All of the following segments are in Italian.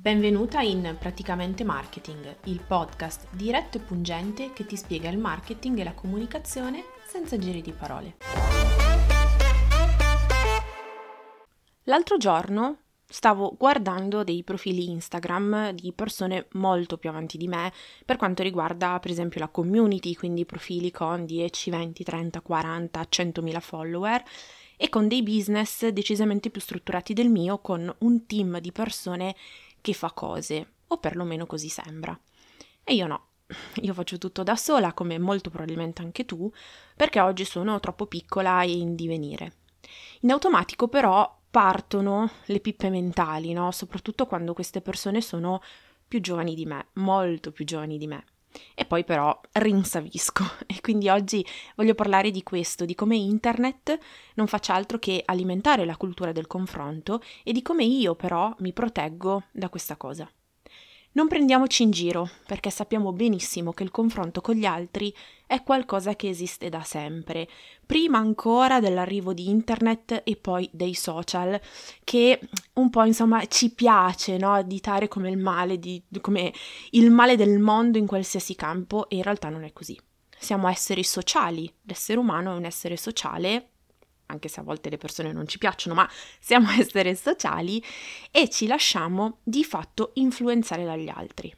Benvenuta in Praticamente Marketing, il podcast diretto e pungente che ti spiega il marketing e la comunicazione senza giri di parole. L'altro giorno stavo guardando dei profili Instagram di persone molto più avanti di me per quanto riguarda per esempio la community, quindi profili con 10, 20, 30, 40, 100.000 follower e con dei business decisamente più strutturati del mio, con un team di persone che fa cose, o perlomeno così sembra. E io no, io faccio tutto da sola, come molto probabilmente anche tu, perché oggi sono troppo piccola e in divenire. In automatico però partono le pippe mentali, no? Soprattutto quando queste persone sono più giovani di me, molto più giovani di me. E poi però rinsavisco e quindi oggi voglio parlare di questo, di come internet non faccia altro che alimentare la cultura del confronto e di come io però mi proteggo da questa cosa. Non prendiamoci in giro, perché sappiamo benissimo che il confronto con gli altri è qualcosa che esiste da sempre, prima ancora dell'arrivo di internet e poi dei social, che un po' insomma ci piace no? additare come il male, di, come il male del mondo in qualsiasi campo e in realtà non è così. Siamo esseri sociali, l'essere umano è un essere sociale anche se a volte le persone non ci piacciono, ma siamo esseri sociali e ci lasciamo di fatto influenzare dagli altri.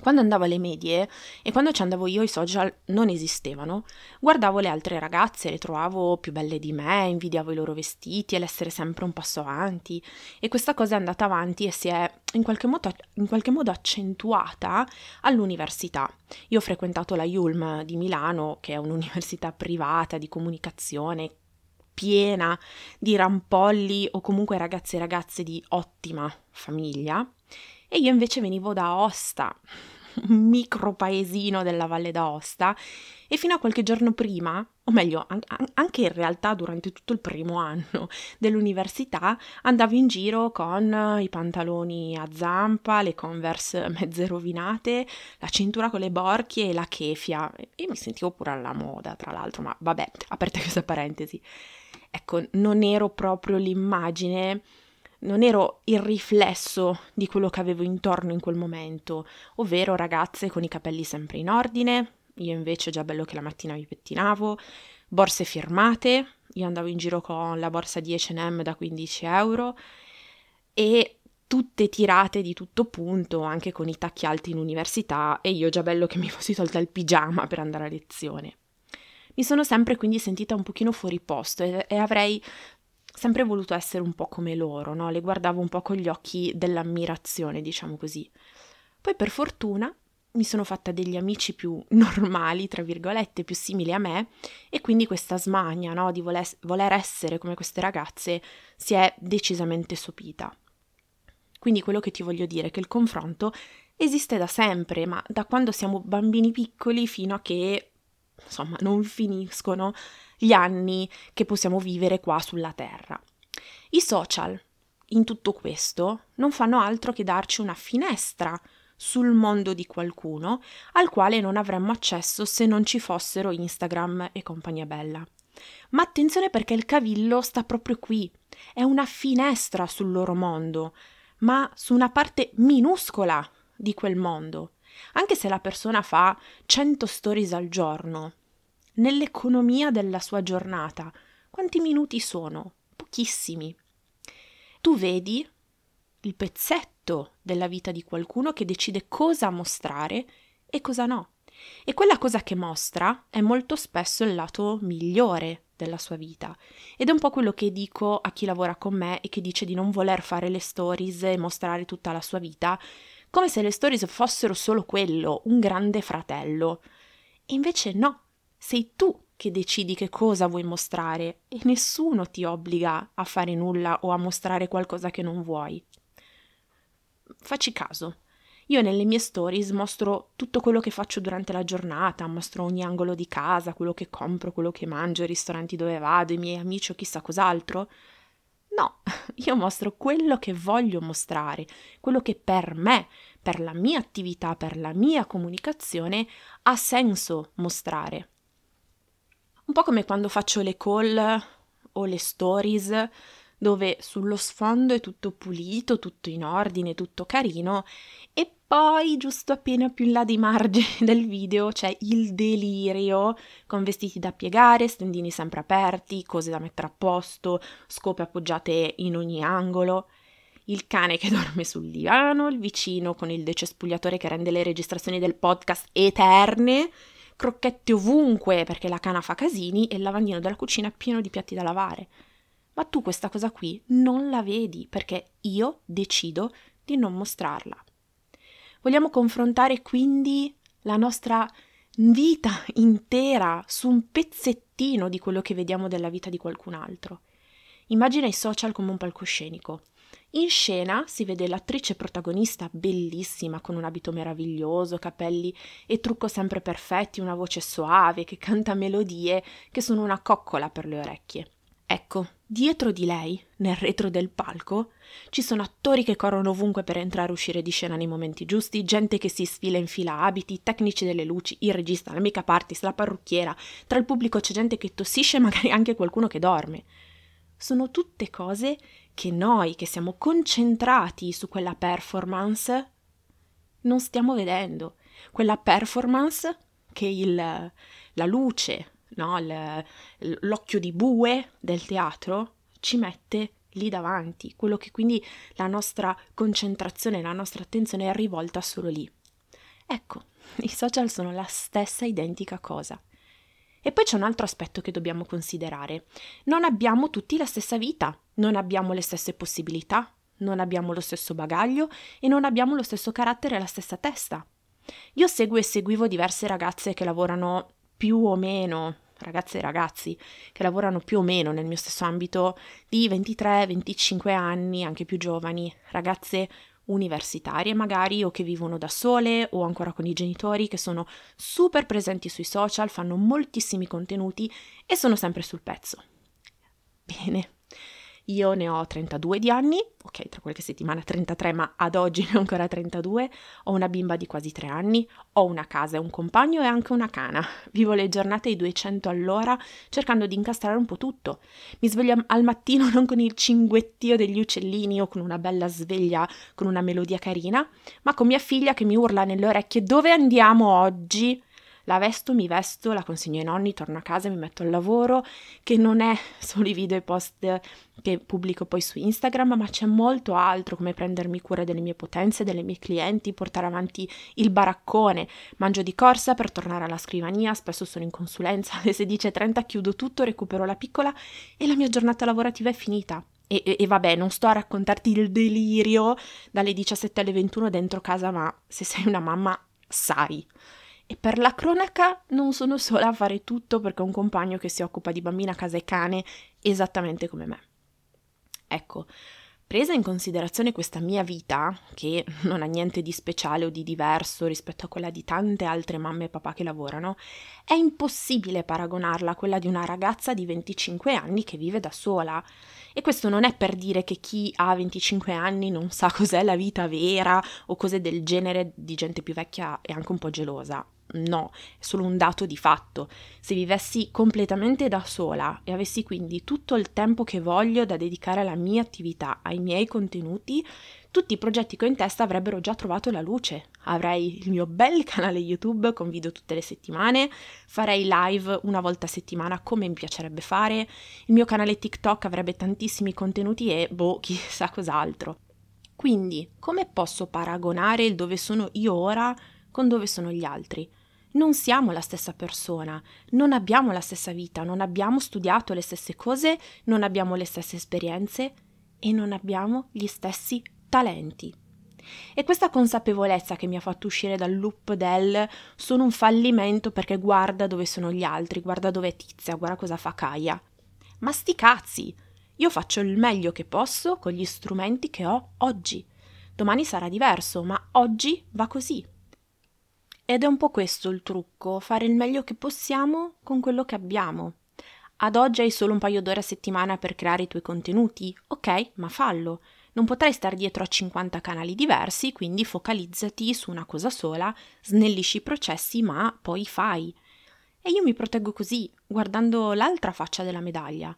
Quando andavo alle medie e quando ci andavo io i social non esistevano, guardavo le altre ragazze, le trovavo più belle di me, invidiavo i loro vestiti e l'essere sempre un passo avanti e questa cosa è andata avanti e si è in qualche modo, in qualche modo accentuata all'università. Io ho frequentato la Yulm di Milano, che è un'università privata di comunicazione piena di rampolli o comunque ragazzi e ragazze di ottima famiglia. E io invece venivo da Osta, un micro paesino della Valle d'Aosta. E fino a qualche giorno prima, o meglio an- anche in realtà durante tutto il primo anno dell'università, andavo in giro con i pantaloni a zampa, le converse mezze rovinate, la cintura con le borchie e la kefia e mi sentivo pure alla moda tra l'altro, ma vabbè, aperte questa parentesi ecco, non ero proprio l'immagine, non ero il riflesso di quello che avevo intorno in quel momento, ovvero ragazze con i capelli sempre in ordine, io invece già bello che la mattina mi pettinavo, borse firmate, io andavo in giro con la borsa di H&M da 15 euro e tutte tirate di tutto punto, anche con i tacchi alti in università e io già bello che mi fossi tolta il pigiama per andare a lezione. Mi sono sempre quindi sentita un pochino fuori posto e, e avrei sempre voluto essere un po' come loro, no? Le guardavo un po' con gli occhi dell'ammirazione, diciamo così. Poi per fortuna mi sono fatta degli amici più normali, tra virgolette, più simili a me, e quindi questa smania no, di voler, voler essere come queste ragazze si è decisamente sopita. Quindi quello che ti voglio dire è che il confronto esiste da sempre, ma da quando siamo bambini piccoli fino a che insomma, non finiscono gli anni che possiamo vivere qua sulla Terra. I social, in tutto questo, non fanno altro che darci una finestra sul mondo di qualcuno al quale non avremmo accesso se non ci fossero Instagram e compagnia bella. Ma attenzione perché il cavillo sta proprio qui, è una finestra sul loro mondo, ma su una parte minuscola di quel mondo. Anche se la persona fa 100 stories al giorno, nell'economia della sua giornata, quanti minuti sono? Pochissimi. Tu vedi il pezzetto della vita di qualcuno che decide cosa mostrare e cosa no. E quella cosa che mostra è molto spesso il lato migliore della sua vita. Ed è un po' quello che dico a chi lavora con me e che dice di non voler fare le stories e mostrare tutta la sua vita, come se le stories fossero solo quello, un grande fratello. E invece no, sei tu che decidi che cosa vuoi mostrare e nessuno ti obbliga a fare nulla o a mostrare qualcosa che non vuoi. Facci caso. Io nelle mie stories mostro tutto quello che faccio durante la giornata, mostro ogni angolo di casa, quello che compro, quello che mangio, i ristoranti dove vado, i miei amici o chissà cos'altro. No, io mostro quello che voglio mostrare, quello che per me, per la mia attività, per la mia comunicazione ha senso mostrare. Un po' come quando faccio le call o le stories dove sullo sfondo è tutto pulito, tutto in ordine, tutto carino e poi giusto appena più in là dei margini del video c'è il delirio con vestiti da piegare, stendini sempre aperti, cose da mettere a posto, scope appoggiate in ogni angolo il cane che dorme sul divano, il vicino con il decespugliatore che rende le registrazioni del podcast eterne, crocchette ovunque perché la cana fa casini e il lavandino della cucina pieno di piatti da lavare. Ma tu questa cosa qui non la vedi perché io decido di non mostrarla. Vogliamo confrontare quindi la nostra vita intera su un pezzettino di quello che vediamo della vita di qualcun altro. Immagina i social come un palcoscenico. In scena si vede l'attrice protagonista bellissima, con un abito meraviglioso, capelli e trucco sempre perfetti, una voce soave che canta melodie che sono una coccola per le orecchie. Ecco, dietro di lei, nel retro del palco, ci sono attori che corrono ovunque per entrare e uscire di scena nei momenti giusti, gente che si sfila in fila abiti, tecnici delle luci, il regista, la make-up artist, la parrucchiera. Tra il pubblico c'è gente che tossisce e magari anche qualcuno che dorme. Sono tutte cose che noi che siamo concentrati su quella performance non stiamo vedendo. Quella performance che il, la luce, no, l'occhio di bue del teatro ci mette lì davanti, quello che quindi la nostra concentrazione, la nostra attenzione è rivolta solo lì. Ecco, i social sono la stessa identica cosa. E poi c'è un altro aspetto che dobbiamo considerare. Non abbiamo tutti la stessa vita, non abbiamo le stesse possibilità, non abbiamo lo stesso bagaglio e non abbiamo lo stesso carattere e la stessa testa. Io seguo e seguivo diverse ragazze che lavorano più o meno, ragazze e ragazzi, che lavorano più o meno nel mio stesso ambito di 23-25 anni, anche più giovani, ragazze universitarie magari o che vivono da sole o ancora con i genitori che sono super presenti sui social, fanno moltissimi contenuti e sono sempre sul pezzo. Bene, io ne ho 32 di anni, ok, tra qualche settimana 33, ma ad oggi ne ho ancora 32. Ho una bimba di quasi 3 anni, ho una casa e un compagno e anche una cana. Vivo le giornate ai 200 all'ora cercando di incastrare un po' tutto. Mi sveglio al mattino non con il cinguettio degli uccellini o con una bella sveglia con una melodia carina, ma con mia figlia che mi urla nelle orecchie dove andiamo oggi? La vesto, mi vesto, la consegno ai nonni, torno a casa, mi metto al lavoro, che non è solo i video e post che pubblico poi su Instagram, ma c'è molto altro come prendermi cura delle mie potenze, delle mie clienti, portare avanti il baraccone, mangio di corsa per tornare alla scrivania, spesso sono in consulenza, alle 16.30 chiudo tutto, recupero la piccola e la mia giornata lavorativa è finita. E, e, e, vabbè, non sto a raccontarti il delirio dalle 17 alle 21 dentro casa, ma se sei una mamma sai. E per la cronaca non sono sola a fare tutto perché ho un compagno che si occupa di bambina, casa e cane esattamente come me. Ecco, presa in considerazione questa mia vita, che non ha niente di speciale o di diverso rispetto a quella di tante altre mamme e papà che lavorano, è impossibile paragonarla a quella di una ragazza di 25 anni che vive da sola. E questo non è per dire che chi ha 25 anni non sa cos'è la vita vera o cose del genere di gente più vecchia e anche un po' gelosa. No, è solo un dato di fatto. Se vivessi completamente da sola e avessi quindi tutto il tempo che voglio da dedicare alla mia attività, ai miei contenuti, tutti i progetti che ho in testa avrebbero già trovato la luce. Avrei il mio bel canale YouTube con video tutte le settimane, farei live una volta a settimana come mi piacerebbe fare, il mio canale TikTok avrebbe tantissimi contenuti e boh, chissà cos'altro. Quindi, come posso paragonare il dove sono io ora con dove sono gli altri? Non siamo la stessa persona, non abbiamo la stessa vita, non abbiamo studiato le stesse cose, non abbiamo le stesse esperienze e non abbiamo gli stessi talenti. E questa consapevolezza che mi ha fatto uscire dal loop del sono un fallimento perché guarda dove sono gli altri, guarda dove è Tizia, guarda cosa fa Kaia. Ma sti cazzi! Io faccio il meglio che posso con gli strumenti che ho oggi. Domani sarà diverso, ma oggi va così. Ed è un po' questo il trucco, fare il meglio che possiamo con quello che abbiamo. Ad oggi hai solo un paio d'ore a settimana per creare i tuoi contenuti? Ok, ma fallo. Non potrai stare dietro a 50 canali diversi, quindi focalizzati su una cosa sola, snellisci i processi, ma poi fai. E io mi proteggo così, guardando l'altra faccia della medaglia.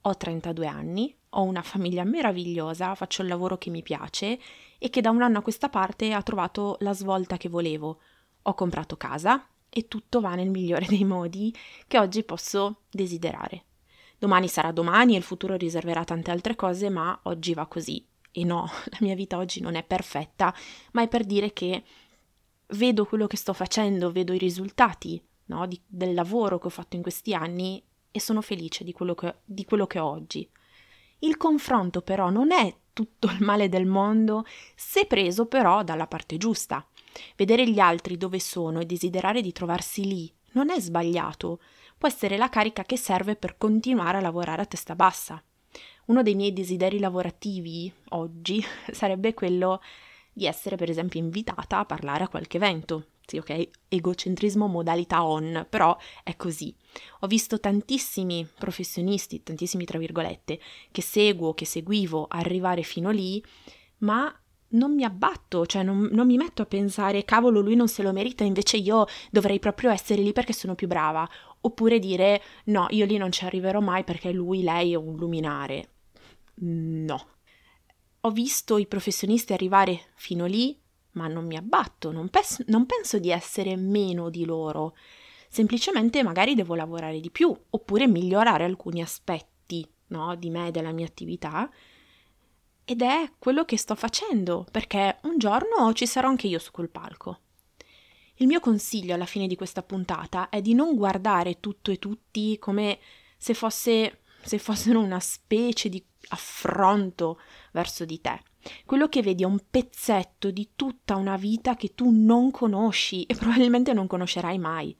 ho 32 anni, ho una famiglia meravigliosa, faccio il lavoro che mi piace e che da un anno a questa parte ha trovato la svolta che volevo. Ho comprato casa e tutto va nel migliore dei modi che oggi posso desiderare. Domani sarà domani e il futuro riserverà tante altre cose, ma oggi va così. E no, la mia vita oggi non è perfetta, ma è per dire che vedo quello che sto facendo, vedo i risultati no, di, del lavoro che ho fatto in questi anni e sono felice di quello, che, di quello che ho oggi. Il confronto però non è tutto il male del mondo se preso però dalla parte giusta. Vedere gli altri dove sono e desiderare di trovarsi lì non è sbagliato, può essere la carica che serve per continuare a lavorare a testa bassa. Uno dei miei desideri lavorativi oggi sarebbe quello di essere per esempio invitata a parlare a qualche evento. Sì, ok, egocentrismo modalità on, però è così. Ho visto tantissimi professionisti, tantissimi tra virgolette, che seguo, che seguivo arrivare fino lì, ma non mi abbatto, cioè non, non, mi metto a pensare cavolo lui non se lo merita, invece io dovrei proprio essere lì perché sono più brava, oppure dire no, io lì non ci arriverò mai perché lui, lei è un luminare. No. Ho visto i professionisti arrivare fino lì, ma non mi abbatto, non, pes- non penso di essere meno di loro, semplicemente magari devo lavorare di più, oppure migliorare alcuni aspetti no, di me e della mia attività ed è quello che sto facendo, perché un giorno ci sarò anche io su quel palco. Il mio consiglio alla fine di questa puntata è di non guardare tutto e tutti come se, fosse, se fossero una specie di affronto verso di te. Quello che vedi è un pezzetto di tutta una vita che tu non conosci e probabilmente non conoscerai mai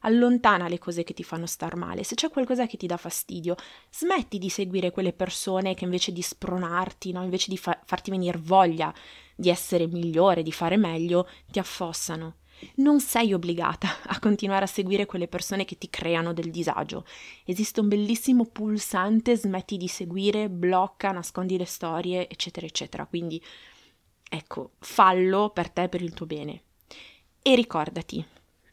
allontana le cose che ti fanno star male. Se c'è qualcosa che ti dà fastidio, smetti di seguire quelle persone che invece di spronarti, no? invece di fa- farti venire voglia di essere migliore, di fare meglio, ti affossano. Non sei obbligata a continuare a seguire quelle persone che ti creano del disagio. Esiste un bellissimo pulsante smetti di seguire, blocca, nascondi le storie, eccetera, eccetera. Quindi, ecco, fallo per te, per il tuo bene. E ricordati,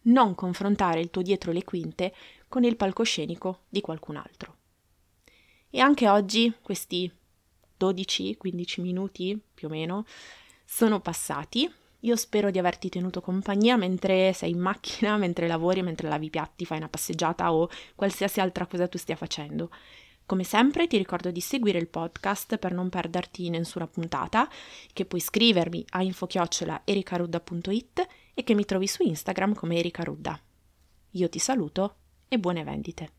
non confrontare il tuo dietro le quinte con il palcoscenico di qualcun altro. E anche oggi questi 12-15 minuti più o meno sono passati. Io spero di averti tenuto compagnia mentre sei in macchina, mentre lavori, mentre lavi i piatti, fai una passeggiata o qualsiasi altra cosa tu stia facendo. Come sempre ti ricordo di seguire il podcast per non perderti nessuna puntata, che puoi scrivermi a infochiocciola.ericarudda.it e che mi trovi su Instagram come Erika Rudda. Io ti saluto e buone vendite.